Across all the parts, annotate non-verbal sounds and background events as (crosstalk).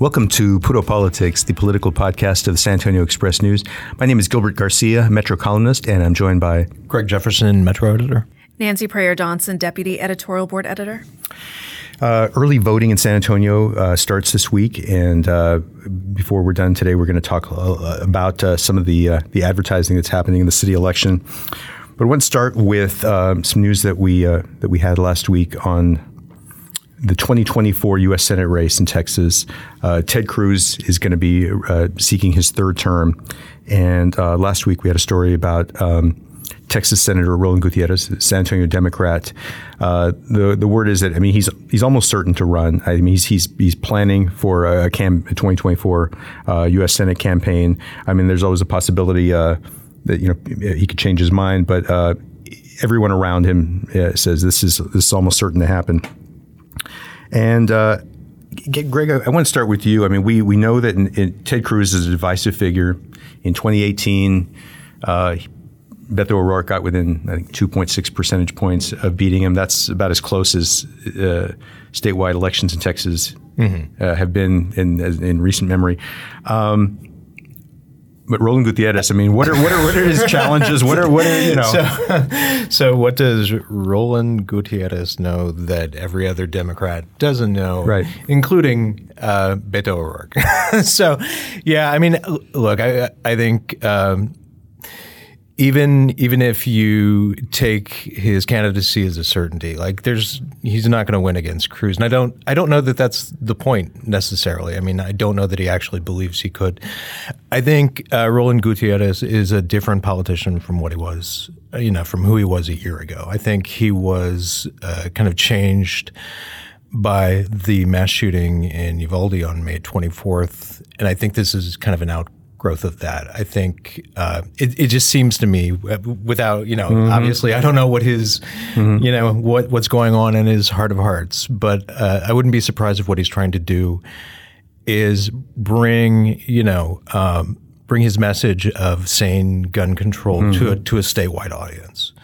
Welcome to Puro Politics, the political podcast of the San Antonio Express News. My name is Gilbert Garcia, Metro columnist, and I'm joined by Greg Jefferson, Metro editor. Nancy Preyor-Johnson, deputy editorial board editor. Uh, early voting in San Antonio uh, starts this week, and uh, before we're done today, we're going to talk uh, about uh, some of the uh, the advertising that's happening in the city election. But I want to start with some news that we that we had last week on the 2024 U.S. Senate race in Texas. Ted Cruz is going to be seeking his third term, and last week we had a story about. Um, Texas Senator Roland Gutierrez, San Antonio Democrat. Uh, the the word is that I mean he's he's almost certain to run. I mean he's he's, he's planning for a, cam, 2024 uh, U.S. Senate campaign. I mean there's always a possibility uh, that you know he could change his mind, but uh, everyone around him uh, says this is this is almost certain to happen. And uh, Greg, I want to start with you. I mean, we we know that in, in Ted Cruz is a divisive figure. In 2018, uh, Beto O'Rourke got within, I think, 2.6 percentage points of beating him. That's about as close as uh, statewide elections in Texas mm-hmm. uh, have been in, in recent memory. Um, but Roland Gutierrez, I mean, what are what are what are his (laughs) challenges? What are what are you know? So, so what does Roland Gutierrez know that every other Democrat doesn't know? Right, including uh, Beto O'Rourke. (laughs) so, yeah, I mean, look, I I think. Um, even even if you take his candidacy as a certainty, like there's he's not going to win against Cruz, and I don't I don't know that that's the point necessarily. I mean, I don't know that he actually believes he could. I think uh, Roland Gutierrez is a different politician from what he was, you know, from who he was a year ago. I think he was uh, kind of changed by the mass shooting in Uvalde on May 24th, and I think this is kind of an out growth of that. I think uh, it, it, just seems to me, uh, without you know, mm-hmm. obviously, I don't know what his, mm-hmm. you know, what what's going on in his heart of hearts, but uh, I wouldn't be surprised if what he's trying to do is bring, you know, um, bring his message of sane gun control mm-hmm. to a, to a statewide audience,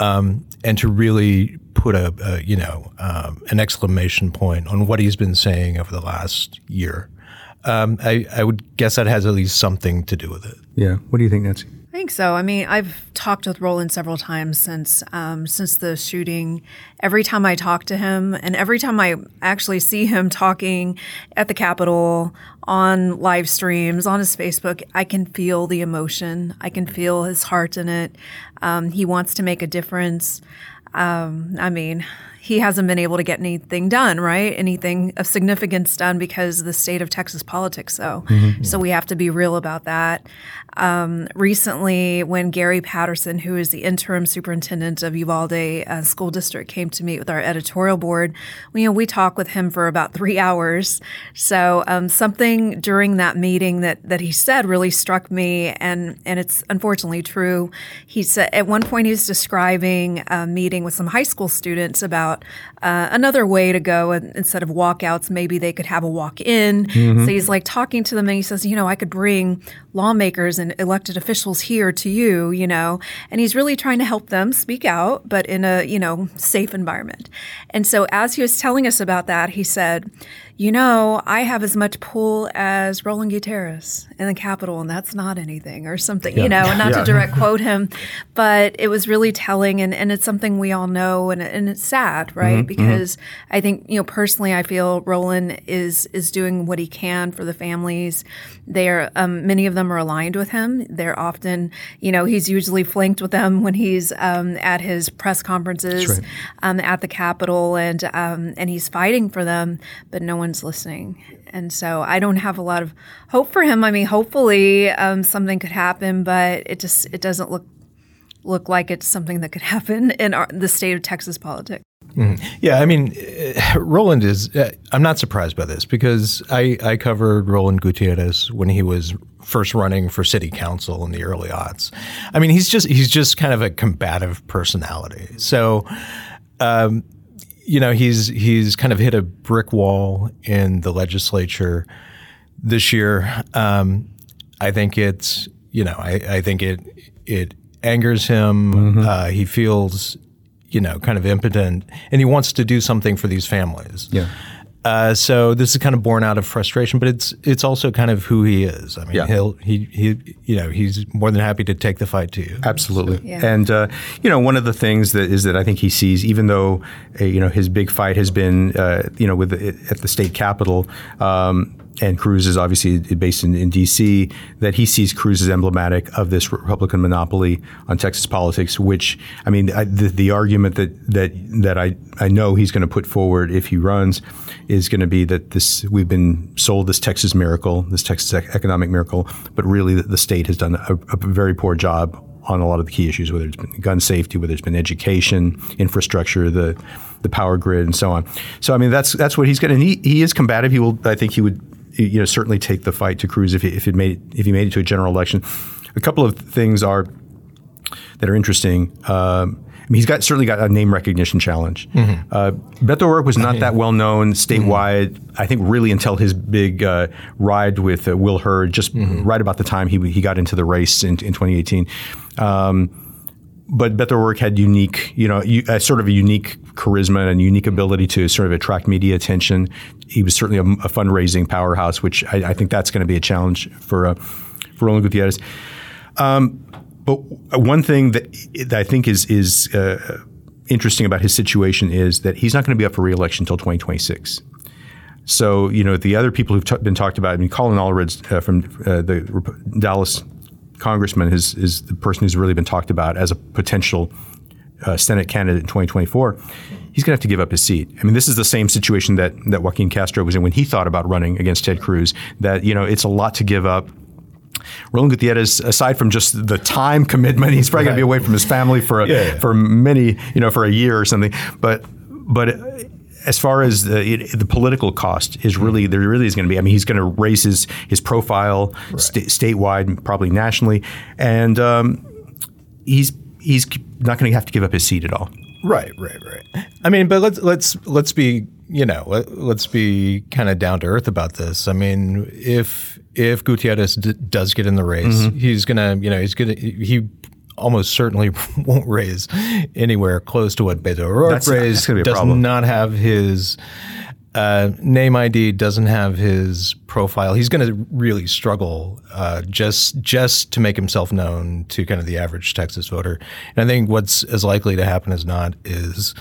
um, and to really put a, a you know um, an exclamation point on what he's been saying over the last year um, I, I would guess that has at least something to do with it. Yeah. What do you think, Nancy? I think so. I mean, I've talked with Roland several times since um, since the shooting. Every time I talk to him, and every time I actually see him talking at the Capitol on live streams on his Facebook, I can feel the emotion. I can feel his heart in it. Um, he wants to make a difference. Um, I mean, he hasn't been able to get anything done, right? Anything of significance done because of the state of Texas politics. So, mm-hmm. so we have to be real about that. Um, recently, when Gary Patterson, who is the interim superintendent of Uvalde uh, School District, came to meet with our editorial board, we, you know, we talked with him for about three (laughs) hours. So, um, something during that meeting that that he said really struck me, and and it's unfortunately true. He said at one point he was describing a meeting with some high school students about about uh, another way to go. And instead of walkouts, maybe they could have a walk in. Mm-hmm. So he's like talking to them and he says, you know, I could bring lawmakers and elected officials here to you, you know, and he's really trying to help them speak out, but in a, you know, safe environment. And so as he was telling us about that, he said, you know, I have as much pull as Roland Gutierrez in the Capitol, and that's not anything, or something, yeah. you know, not yeah. to direct quote him, but it was really telling, and, and it's something we all know, and, and it's sad, right? Mm-hmm, mm-hmm. because mm-hmm. I think, you know, personally, I feel Roland is is doing what he can for the families. They're um, many of them are aligned with him. They're often, you know, he's usually flanked with them when he's um, at his press conferences right. um, at the Capitol, and um, and he's fighting for them, but no one one's listening. And so I don't have a lot of hope for him. I mean, hopefully um, something could happen, but it just it doesn't look look like it's something that could (laughs) happen in our, the state of Texas politics. Mm-hmm. Yeah, I mean, uh, Roland is. Uh, I'm not surprised by this because I, I covered Roland Gutierrez when he was first running for city council in the early aughts. I mean, he's just he's just kind of a combative personality. So. Um, you know, he's he's kind of hit a brick wall in the legislature this year. Um, I think it's you know, I, I think it it angers him. Mm-hmm. Uh, he feels you know kind of impotent, and he wants to do something for these families. Yeah. Uh, so this is kind of born out of frustration, but it's it's also kind of who he is. I mean, Yeah. he'll he he you know he's more than happy to take the fight to you. Absolutely. Yeah. And uh, you know, one of the things that is that I think he sees, even though uh, you know his big fight has been uh, you know with the, at the state capitol. Um, and Cruz is obviously based in, in D.C. That he sees Cruz as emblematic of this Republican monopoly on Texas politics. Which I mean, I, the, the argument that that that I, I know he's going to put forward if he runs is going to be that this we've been sold this Texas miracle, this Texas ec- economic miracle, but really the, the state has done a, a very poor job on a lot of the key issues, whether it's been gun safety, whether it's been education, infrastructure, the the power grid, and so on. So I mean, that's that's what he's going to. He he is combative. He will. I think he would. You know, certainly take the fight to Cruz if he, if it made if he made it to a general election. A couple of things are that are interesting. Um, I mean, he's got certainly got a name recognition challenge. Uh, Beto O'Rourke was not that well known statewide. I think really until his big uh, ride with uh, Will Hurd, just right about the time he he got into the race in, in 2018. Um, but Beto O'Rourke had unique, you know, you, uh, sort of a unique charisma and unique ability to sort of attract media attention. He was certainly a, a fundraising powerhouse, which I, I think that's going to be a challenge for uh, for Roland Gutierrez. Um, but one thing that, that I think is is uh, interesting about his situation is that he's not going to be up for reelection until 2026. So you know the other people who've t- been talked about. I mean, Colin Allred uh, from uh, the Rep- Dallas congressman is is the person who's really been talked about as a potential uh, Senate candidate in 2024. He's going to have to give up his seat. I mean, this is the same situation that that Joaquin Castro was in when he thought about running against Ted Cruz. That you know it's a lot to give up. Roland Gutierrez, aside from just the time commitment, he's probably going to be away from his family for a, Yeah, yeah. for many, you know, for a year or something. But but as far as the, it, the political cost is really there really is going to be. I mean, he's going to raise his his profile sta- statewide, probably nationally, and um, he's he's not going to have to give up his seat at all. Right, right, right. I mean, but let's let's let's be you know let, let's be kind of down to earth about this. I mean, if if Gutierrez d- does get in the race, mm-hmm. he's gonna you know he's gonna he almost certainly (laughs) won't raise anywhere close to what Beto O'Rourke raised. gonna be a does problem. not have his. Uh, name ID doesn't have his profile. He's going to really struggle uh, just just to make himself known to kind of the average Texas voter. And I think what's as likely to happen as not is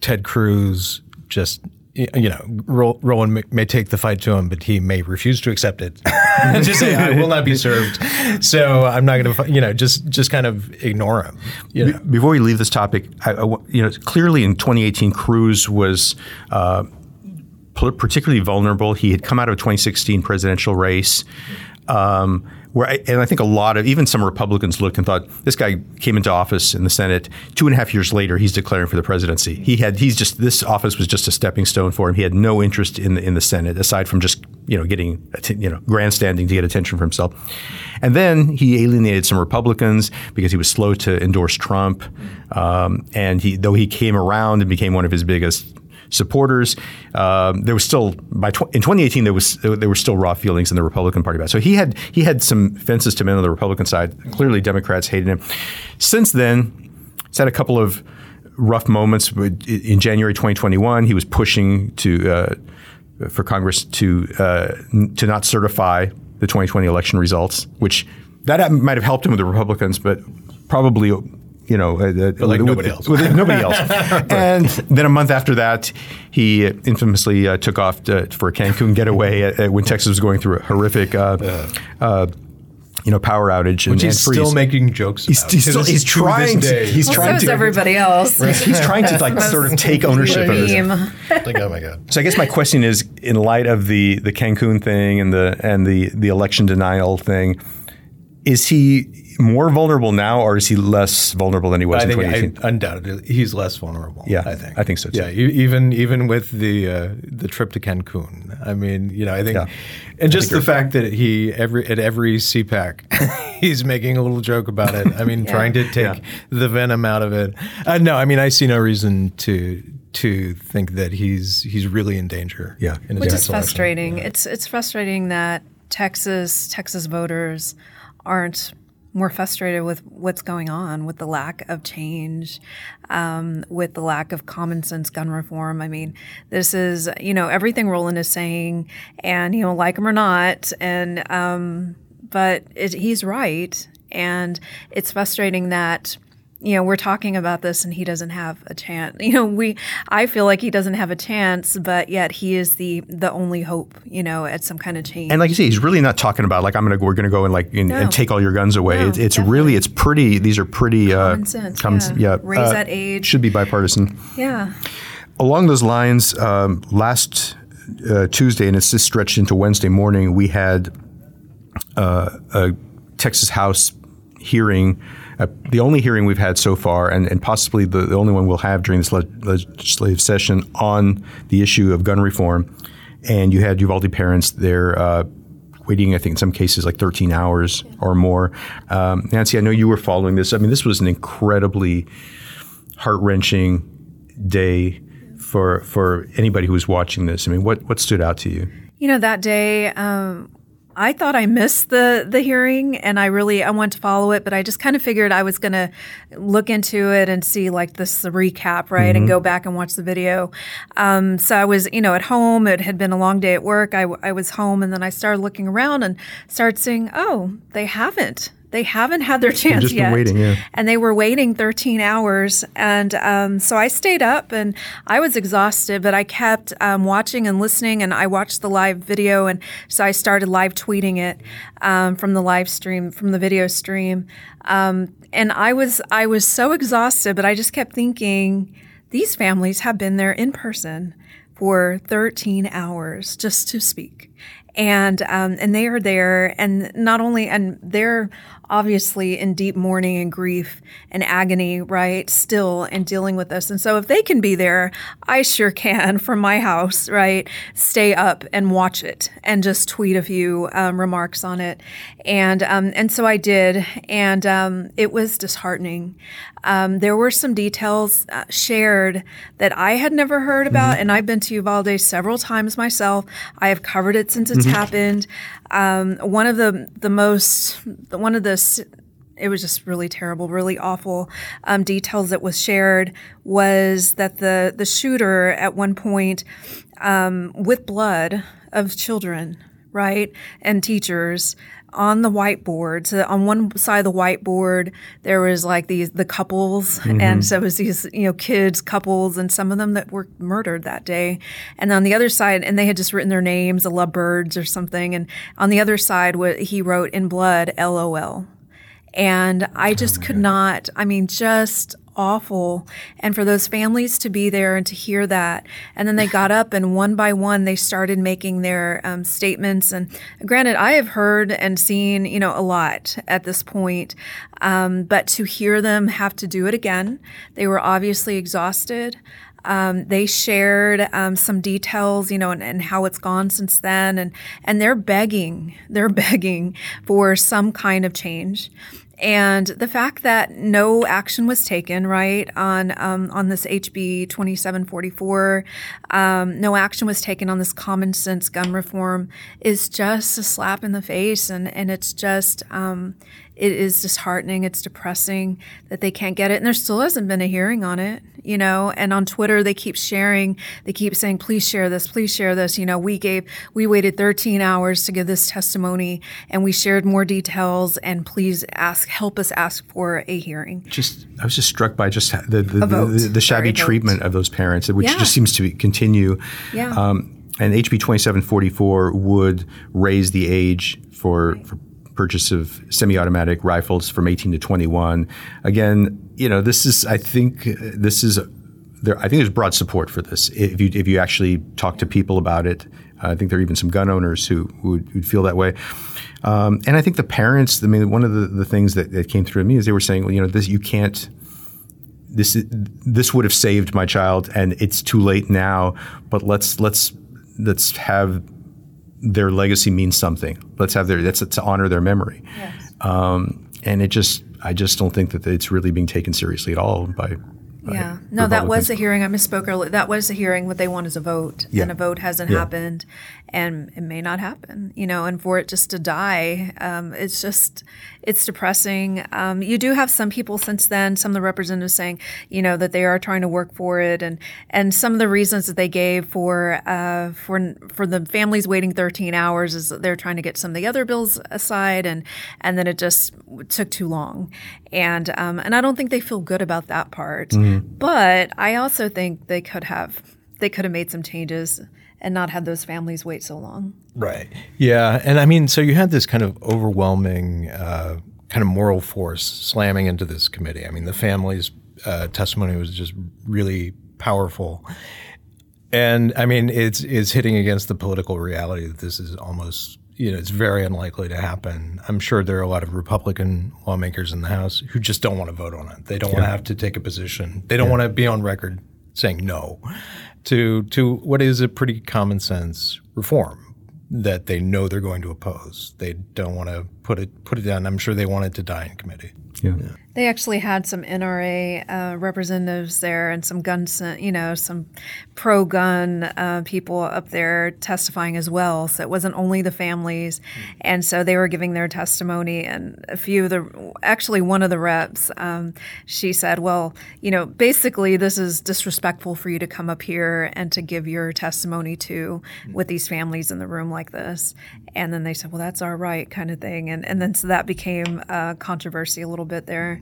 Ted Cruz just you know Ro- Rowan may, take the fight to him, but he may refuse to accept it. (laughs) just say I will not be served. So I'm not going to you know just just kind of ignore him. You know. Before we leave this topic, I, I you know, clearly in 2018, Cruz was uh, particularly vulnerable. He had come out of a 2016 presidential race. Um, where I, and I think a lot of even some Republicans looked and thought this guy came into office in the Senate two and a half years later he's declaring for the presidency. He had he's just this office was just a stepping stone for him. He had no interest in the in the Senate aside from just you know getting you know grandstanding to get attention for himself. And then he alienated some Republicans because he was slow to endorse Trump. Um, and he though he came around and became one of his biggest supporters. Um, there was still by tw- in 2018 there was there were still raw feelings in the Republican Party about. it. So he had he had some fences to mend on the Republican side. Clearly, Democrats hated him. Since then, he's had a couple of rough moments. In January 2021, he was pushing to uh, for Congress to uh, to not certify the 2020 election results, which that might have helped him with the Republicans, but probably you know, uh, uh, like with- nobody else. with nobody else. (laughs) And then a month after that, he infamously uh, took off to, for a Cancun getaway uh, uh, when Texas was going through a horrific, uh, uh, you know, power outage and, Which he's and still making jokes He's, about. he's To still he's trying to day. he's Well, trying is to everybody else. he's trying to like (laughs) sort of take ownership of this. Meme. like, oh my god. So I guess my question is, in light of the the Cancun thing and the and the the election denial thing, is he more vulnerable now, or is he less vulnerable than he was I in think 2018? I, undoubtedly he's less vulnerable. Yeah, I think. I think so, too. Yeah, e- even even with the uh, the trip to Cancun. I mean, you know, I think, Yeah. and just the fact that he every at every CPAC, (laughs) he's making a little joke about it. I mean, (laughs) trying to take Yeah. the venom out of it. Uh, no, I mean, I see no reason to to think that he's he's really in danger. Yeah. in Which is next election. frustrating. It's it's frustrating that Texas Texas voters aren't more frustrated with what's going on, with the lack of change, um, with the lack of common sense gun reform. I mean, this is, you know, everything Roland is saying, and, you know, like him or not, and, um, but it, he's right. And it's frustrating that you know, we're talking about this and he doesn't have a chance. (laughs) You know, we I feel like he doesn't have a chance, but yet he is the the only hope, you know, at some kind of change. And like you say, he's really not talking about like I'm gonna we're gonna go and like and, No. and take all your guns away. No, it's really it's pretty. These are pretty uh, Common sense, comes- yeah. Raise that age. Should be bipartisan. yeah. Along those lines, um, last uh, Tuesday, and it's just stretched into Wednesday morning, we had uh, a Texas House hearing, uh, the only hearing we've had so far, and, and possibly the, the only one we'll have during this le- legislative session on the issue of gun reform. And you had Uvalde parents there. Uh, Waiting, I think in some cases like 13 hours or more. Um, Nancy, I know you were following this. I mean, this was an incredibly heart wrenching day for for anybody who was watching this. I mean, what what stood out to you? You know, that day, um, I thought I missed the the hearing, and I really I want to follow it, but I just kind of figured I was going to look into it and see like this the recap, right, and go back and watch the video. Um, so I was, you know, at home. It had been a long day at work. I, I was home, and then I started looking around and started seeing, oh, they haven't. They haven't had their chance just been yet. waiting, yeah. And they were waiting 13 hours. And um, so I stayed up and I was exhausted, but I kept um, watching and listening. And I watched the live video. And so I started live tweeting it um, from the live stream, from the video stream. Um, and I was, I was so exhausted, but I just kept thinking, these families have been there in person for 13 hours just to speak. And um, and they are there, and not only, and they're obviously in deep mourning and grief and agony, right? Still and dealing with this. And so if they can be there, I sure can from my house, right? Stay up and watch it and just tweet a few um, remarks on it. And um, and so I did, and um, it was disheartening. Um, there were some details uh, shared that I had never heard about, and I've been to Uvalde several times myself. I have covered it since it's happened. Um, one of the the most one of the it was just really terrible, really awful um, details that was shared was that the the shooter at one point um, with blood of children, right, and teachers on the whiteboard. So on one side of the whiteboard, there was like these the couples, mm-hmm. and so it was these you know kids, couples, and some of them that were murdered that day. And on the other side, and they had just written their names, the lovebirds or something. And on the other side, what he wrote in blood, LOL. And I oh just could not, I mean, just awful. And for those families to be there and to hear that. And then they got up and one by one they started making their um, statements. And granted, I have heard and seen, you know, a lot at this point. Um, but to hear them have to do it again, they were obviously exhausted. Um, they shared um, some details, you know, and, and how it's gone since then, and and they're begging, they're (laughs) begging for some kind of change. And the fact that no action was taken, right, on um, on this HB 2744, um, no action was taken on this common sense gun reform is just a slap in the face, and and it's just um, it is disheartening. It's depressing that they can't get it, and there still hasn't been a hearing on it, you know. And on Twitter, they keep sharing, they keep saying, "Please share this, please share this." You know, we gave, we waited 13 hours to give this testimony, and we shared more details. And please ask, help us ask for a hearing. Just I was just struck by just the the, vote. the, the shabby Sorry, a vote. treatment of those parents, which Yeah. just seems to continue. Yeah. Um, and HB 2744 would raise the age for, for purchase of semi-automatic rifles from 18 to 21. Again, you know, this is I think this is there. I think there's broad support for this. If you if you actually talk to people about it, uh, I think there are even some gun owners who who would, feel that way. Um, and I think the parents. I mean, one of the, the things that, that came through to me is they were saying, well, you know, this you can't this is- this would have saved my child and it's too late now but let's let's let's have their legacy means something let's have their let's, let's honor their memory um, and it just i just don't think that it's really being taken seriously at all by, by Yeah. No, that was a hearing. I misspoke earlier. That was a hearing. What they want is a vote, Yeah. and a vote hasn't Yeah. happened, and it may not happen. You know, and for it just to die, um, it's just it's depressing. Um, you do have some people since then, some of the representatives saying, you know, that they are trying to work for it, and and some of the reasons that they gave for uh, for for the families waiting 13 hours is that they're trying to get some of the other bills aside, and and then it just took too long, and um, and I don't think they feel good about that part. Mm-hmm. But I also think they could have they could have made some changes and not have those families wait so long. Right. Yeah. And I mean, so you had this kind of overwhelming uh, kind of moral force slamming into this committee. I mean, the family's uh, testimony was just really powerful. And I mean, it's it's hitting against the political reality that this is almost you know it's very unlikely to happen. I'm sure there are a lot of Republican lawmakers in the House who just don't want to vote on it. They don't yeah. want to have to take a position. They don't yeah. want to be on record saying no to to what is a pretty common sense reform that they know they're going to oppose. They don't want to put it put it down. I'm sure they want it to die in committee. Yeah. yeah. They actually had some NRA uh, representatives there and some gun, you know, some pro-gun uh, people up there testifying as well. So it wasn't only the families, mm-hmm. and so they were giving their testimony. And a few of the, actually, one of the reps, um, she said, "Well, you know, basically, this is disrespectful for you to come up here and to give your testimony to mm-hmm. with these families in the room like this." And then they said, "Well, that's our right," kind of thing. And and then so that became uh, controversy a little bit there.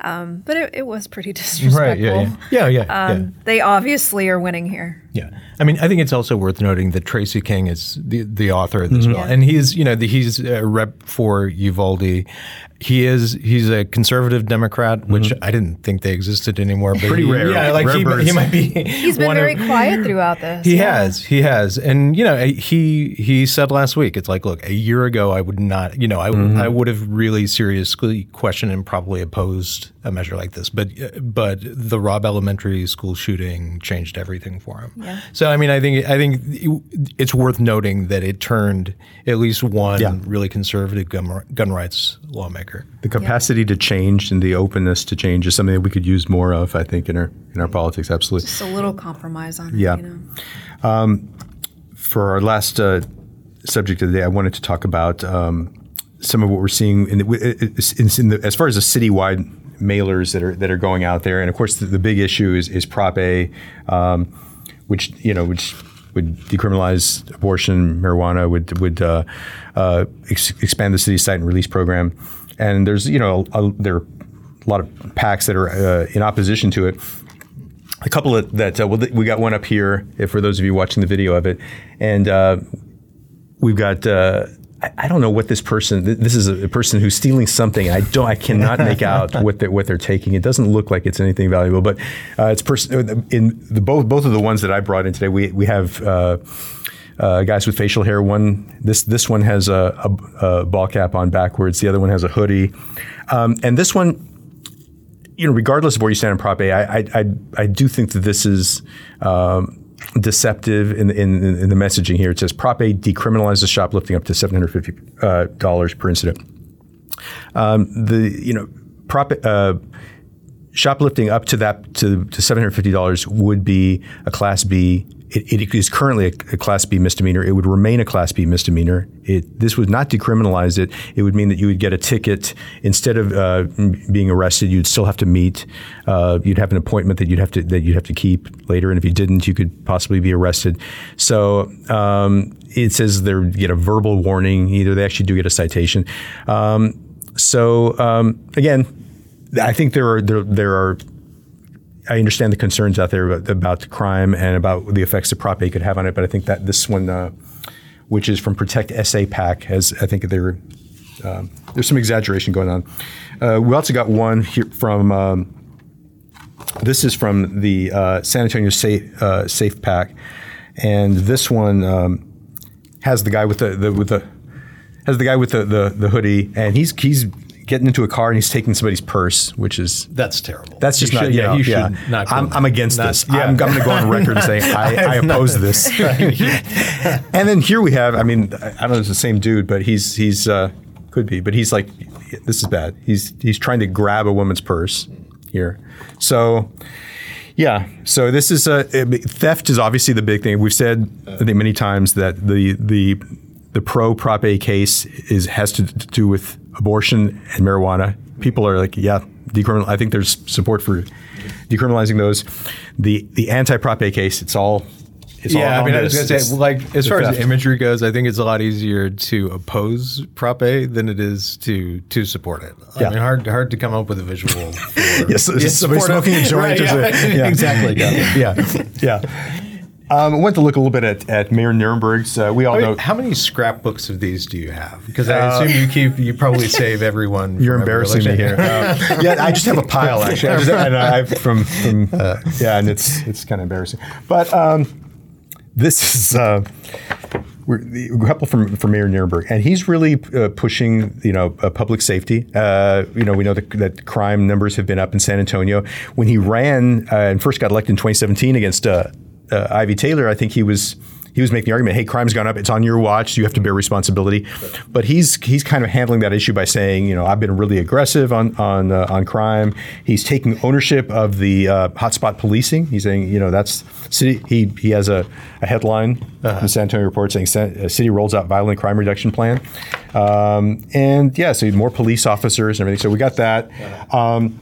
Um, but it, it, was pretty disrespectful. (laughs) Right, yeah, yeah. Yeah, yeah, um, yeah, They obviously are winning here. Yeah. I mean, I think it's also worth noting that Tracy King is the, the author of this mm-hmm. bill. And he's, you know, the, he's a rep for Uvalde he is he's a conservative Democrat, which mm-hmm. I didn't think they existed anymore. But Pretty he, rare. Yeah, like rare he, he, might be. (laughs) He's been very of, quiet throughout this. He yeah. has, he has, and you know, he he said last week, it's like, look, a year ago, I would not, you know, I mm-hmm. I would have really seriously questioned and probably opposed a measure like this, but but the Robb Elementary School shooting changed everything for him. Yeah. So I mean, I think I think it's worth noting that it turned at least one yeah. really conservative gun, gun rights lawmaker the capacity yeah. to change and the openness to change is something that we could use more of, I think, in our in our politics. Absolutely, just a little compromise on yeah. it. You know? um, for our last uh, subject of the day, I wanted to talk about um, some of what we're seeing in, the, in the, as far as the citywide mailers that are that are going out there, and of course, the, the big issue is, is Prop A, um, which you know, which would decriminalize abortion, marijuana, would would uh, uh, ex- expand the city cite and release program, and there's you know a, there are a lot of PACs that are uh, in opposition to it. A couple of that uh, well, we got one up here for those of you watching the video of it, and uh, we've got I don't know what this person. This is a person who's stealing something. I don't. I cannot make out (laughs) what they're, what they're taking. It doesn't look like it's anything valuable. But uh, it's person in the both both of the ones that I brought in today. We we have. Uh, uh, guys with facial hair. One this this one has a, a, a, ball cap on backwards. The other one has a hoodie, um, and this one, you know, regardless of where you stand on Prop A, I I, I, I do think that this is. Um, deceptive in, in, in, the messaging here. It says Prop A decriminalizes shoplifting up to $750 uh, per incident. Um, the you know prop uh, shoplifting up to that to, to $750 would be a class B it, it is currently a, a, Class B misdemeanor. It would remain a Class B misdemeanor. It, this would not decriminalize it. It would mean that you would get a ticket instead of uh, being arrested. You'd still have to meet. Uh, you'd have an appointment that you'd have to that you'd have to keep later, and if you didn't, you could possibly be arrested. So um, it says they get a verbal warning. Either they actually do get a citation. Um, so um, again, I think there are there, there are I understand the concerns out there about, about, crime and about the effects that Prop A could have on it, but I think that this one, uh, which is from Protect SA PAC, has I think there um, there's some exaggeration going on. Uh, we also got one here from. Um, this is from the uh, San Antonio Safe, uh, Safe PAC, and this one um, has the guy with the, the with the has the guy with the, the, the hoodie, and he's he's getting into a car and he's taking somebody's purse, which is that's terrible. That's just you not. Should, yeah, you yeah. Not I'm, I'm, against not, this. Yeah. I'm, I'm going to go on (laughs) record and say (laughs) I, I oppose this. (laughs) and then here we have. I mean, I don't know. if It's the same dude, but he's he's uh, could be, but he's like, this is bad. He's he's trying to grab a woman's purse here. So. Yeah. So this is a theft is obviously the big thing. We've said I think many times that the the the pro Prop A case is has to do with abortion and marijuana. People are like, yeah, decriminal. I think there's support for decriminalizing those. The the anti Prop A case, it's all. It's yeah, all I mean, I was going to say, like, as far as theft. imagery goes, I think it's a lot easier to oppose Prop A than it is to to support it. Yeah. I mean, hard hard to come up with a visual. (laughs) For, Yes, Yeah, somebody smoking a joint. Right, yeah. Yeah. (laughs) exactly. Yeah, yeah. Um, I went to look a little bit at, at Mayor Nirenberg's. Uh, we all I mean, know how many scrapbooks of these do you have? Because I assume you keep, you probably (laughs) save everyone. You're embarrassing me here. Uh, (laughs) yeah, I just have a pile (laughs) actually. I just, and I from from yeah, and it's it's kind of embarrassing. But um, this is uh, we're the a couple from from Mayor Nirenberg, and he's really uh, pushing you know uh, public safety. Uh, you know, we know that, that crime numbers have been up in San Antonio. When he ran uh, and first got elected in 2017 against uh, uh, Ivy Taylor, I think he was he was making the argument, hey, crime's gone up. It's on your watch. You have to bear responsibility. But he's he's kind of handling that issue by saying, you know, I've been really aggressive on on uh, on crime. He's taking ownership of the uh, hotspot policing. He's saying, you know, that's city. He he has a, a headline in the San Antonio report saying uh, city rolls out violent crime reduction plan. Um, and yeah, so more police officers and everything. So we got that. Um,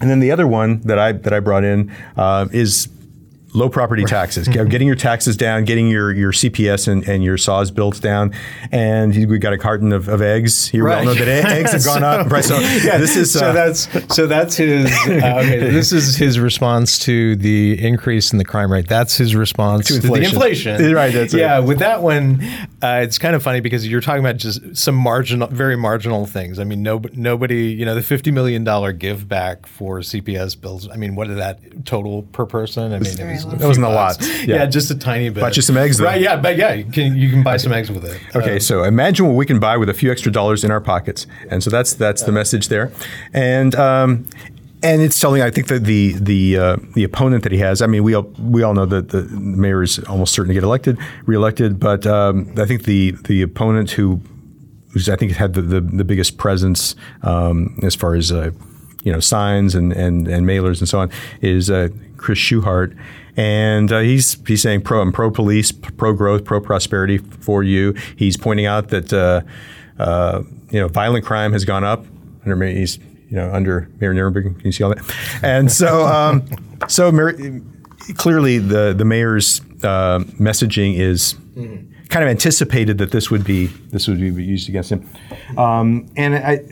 and then the other one that I that I brought in uh, is low property taxes. getting your taxes down, getting your your CPS and, and your SAWS bills down, and we got a carton of, of eggs. All Right. know that eggs have gone up. (laughs) in price. So yeah, this is so uh, that's so that's his uh, okay, this is his response to the increase in the crime rate. That's his response to, the inflation. inflation. (laughs) Right, that's it. yeah. With that one, uh, it's kind of funny because you're talking about just some marginal, very marginal things. I mean, no, nobody, you know, the fifty million dollar give back for CPS bills. I mean, what did that total per person? I mean, it was. That wasn't a lot. Yeah. Yeah. just a tiny bit. Bought you some eggs, though. right? Yeah, but yeah, you can you can buy some eggs with it. Okay, Uh, so imagine what we can buy with a few extra dollars in our pockets, and so that's that's the message there, and um, and it's telling. I think that the the uh, the opponent that he has. I mean, we all we all know that the mayor is almost certain to get elected, reelected, but um, I think the the opponent who who's I think had the the, the biggest presence um, as far as. Uh, you know, signs and, and, and mailers and so on is uh, Chris Schuchart, and uh, he's he's saying pro I'm pro police, pro growth, pro prosperity for you. He's pointing out that uh, uh, you know violent crime has gone up under he's you know under Mayor Nirenberg. Can you see all that? And so um, so clearly the the mayor's uh, messaging is. Kind of anticipated that this would be this would be used against him, um, and I,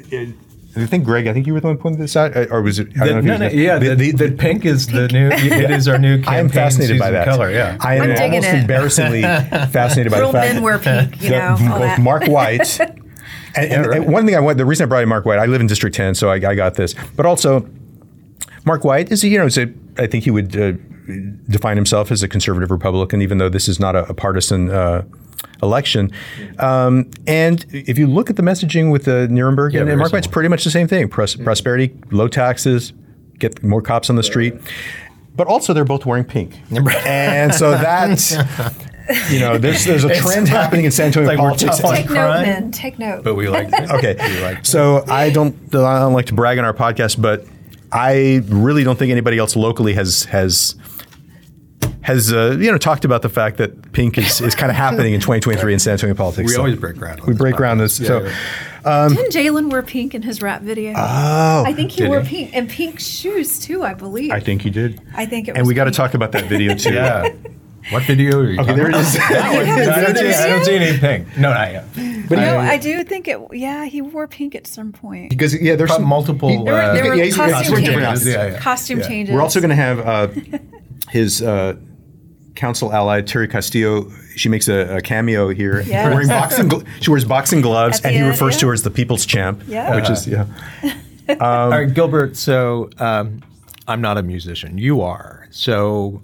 I think Greg, I think you were the one pointing this out, or was it? I The, don't know no, no, yeah, the- the, the- the pink is the new. It (laughs) is our new campaign. I am fascinated by that color. Yeah, I am I'm almost it. embarrassingly (laughs) fascinated by Real the fact men wear pink, you that know, both that. Marc Whyte. (laughs) And, and- and one thing I want, the reason I brought in Marc Whyte, I live in District 10, so I, I got this. But also, Marc Whyte is, you know, is a, I think he would uh, define himself as a conservative Republican, even though this is not a, a partisan uh, election. Um, and if you look at the messaging with the Nirenberg, Yeah, and, very Marc Whyte's similar. pretty much the same thing: Pros- prosperity, low taxes, get more cops on the street. But also, they're both wearing pink, and so that's (laughs) you know, there's there's a trend happening in San Antonio like politics. Take note, crime. men. Take note. But we like that. Okay, so I don't I don't like to brag on our podcast, but I really don't think anybody else locally has has has uh, you know talked about the fact that pink is, is kind of (laughs) happening in 2023 in San Antonio politics. We So always break ground. on we this break podcast. ground this. Yeah, so yeah. Didn't Jalen wear pink in his rap video? oh, I think he wore he? pink and pink shoes too. I believe. I think he did. I think it and we got to talk about that video too. Yeah. What video are you Okay, talking there it about? is. (laughs) That one. haven't No, I, don't see, it I don't see anything. No, not yet. But No, I- I do think it. Yeah, he wore pink at some point. because yeah, there's But some multiple. he- There were, uh, there were yeah, he's- yeah, he's costume wearing different changes. Yeah, yeah. Costume Yeah. changes. We're also going to have uh, (laughs) his uh, council ally Teri Castillo. She makes a, a cameo here, Yes. wearing boxing. Gl- she wears boxing gloves, and he end, refers to her as the people's champ. Yeah. which is yeah. All right, Gilbert. So um, I'm not a musician. You are. So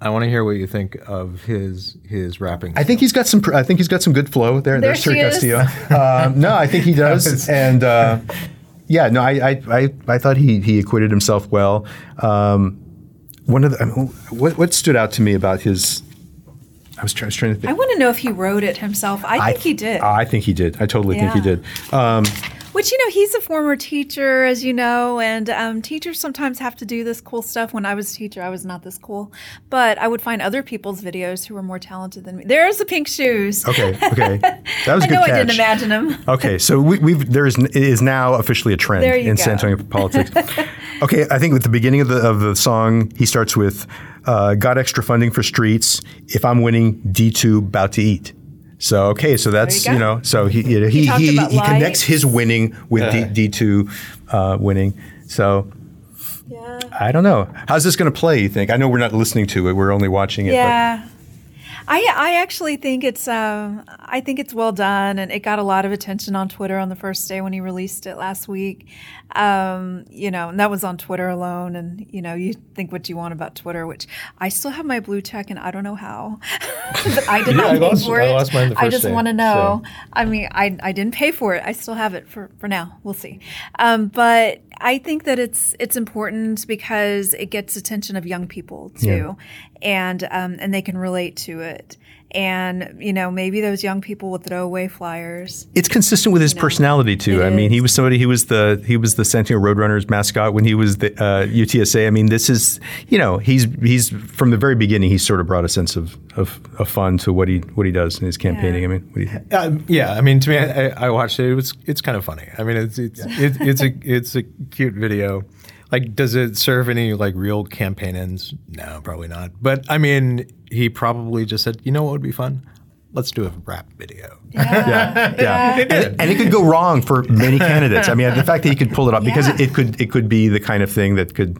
I want to hear what you think of his his rapping. I think he's got some. pr- I think he's got some good flow there. There There's Teri she is. Castillo. (laughs) um, no, I think he does, and uh, yeah, no, I, I, I, I thought he he acquitted himself well. Um, one of the I mean, what what stood out to me about his. I was, trying, I was trying to think. I want to know if he wrote it himself. I think he did. I think he did. I totally think he did. Um, Which you know, he's a former teacher, as you know, and um, teachers sometimes have to do this cool stuff. When I was a teacher, I was not this cool, but I would find other people's videos who were more talented than me. There's the pink shoes. Okay, okay, (laughs) that was a I good know catch. I didn't imagine them. (laughs) Okay, so we, we've there is it is now officially a trend in go. San Antonio (laughs) politics. okay, I think at the beginning of the of the song, he starts with uh, "Got extra funding for streets. If I'm winning, D2 about to eat." So okay, so that's you you, know, so he you know, he talked he, he connects his winning with D, D2 uh, winning. So Yeah. I don't know. How's this going to play? You think? I know we're not listening to it; we're only watching it. Yeah. I, I actually think it's um, I think it's well done and it got a lot of attention on Twitter on the first day when he released it last week. Um, you know, and that was on Twitter alone. And you know, you think what you want about Twitter, which I still have my blue check and I don't know how, (laughs) but I did Yeah, not I pay lost- for I it. lost mine the I just want to know. so. I mean, I I didn't pay for it. I still have it for for now. We'll see. Um, but I think that it's it's important because it gets attention of young people too, and um, and they can relate to it. And you know, maybe those young people would throw away flyers. It's consistent with his personality too. it I mean, he was somebody. He was the he was the Centennial Roadrunners mascot when he was the uh, UTSA. I mean, this is you know he's he's from the very beginning. he sort of brought a sense of, of, of fun to what he what he does in his campaigning. Yeah. I mean, what do you think? Um, yeah, I mean, to me, I, I watched it. It was it's kind of funny. I mean, it's it's it, it's a it's a cute video. Like, does it serve any like real campaign ends? No, probably not. But I mean, he probably just said, you know what would be fun? Let's do a rap video. Yeah, (laughs) yeah, And, and it could go wrong for many candidates. I mean, the fact that he could pull it off because it, it could it could be the kind of thing that could.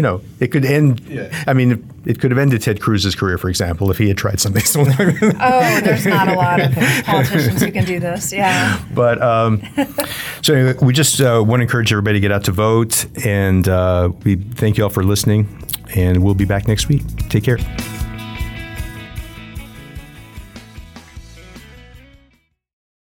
You know, it could end. Yeah. I mean, it could have ended Ted Cruz's career, for example, if he had tried something (laughs) similar. Oh, there's not a lot of politicians who can do this. Yeah. But um, (laughs) so anyway, we just uh, want to encourage everybody to get out to vote, and uh, we thank you all for listening. And we'll be back next week. Take care.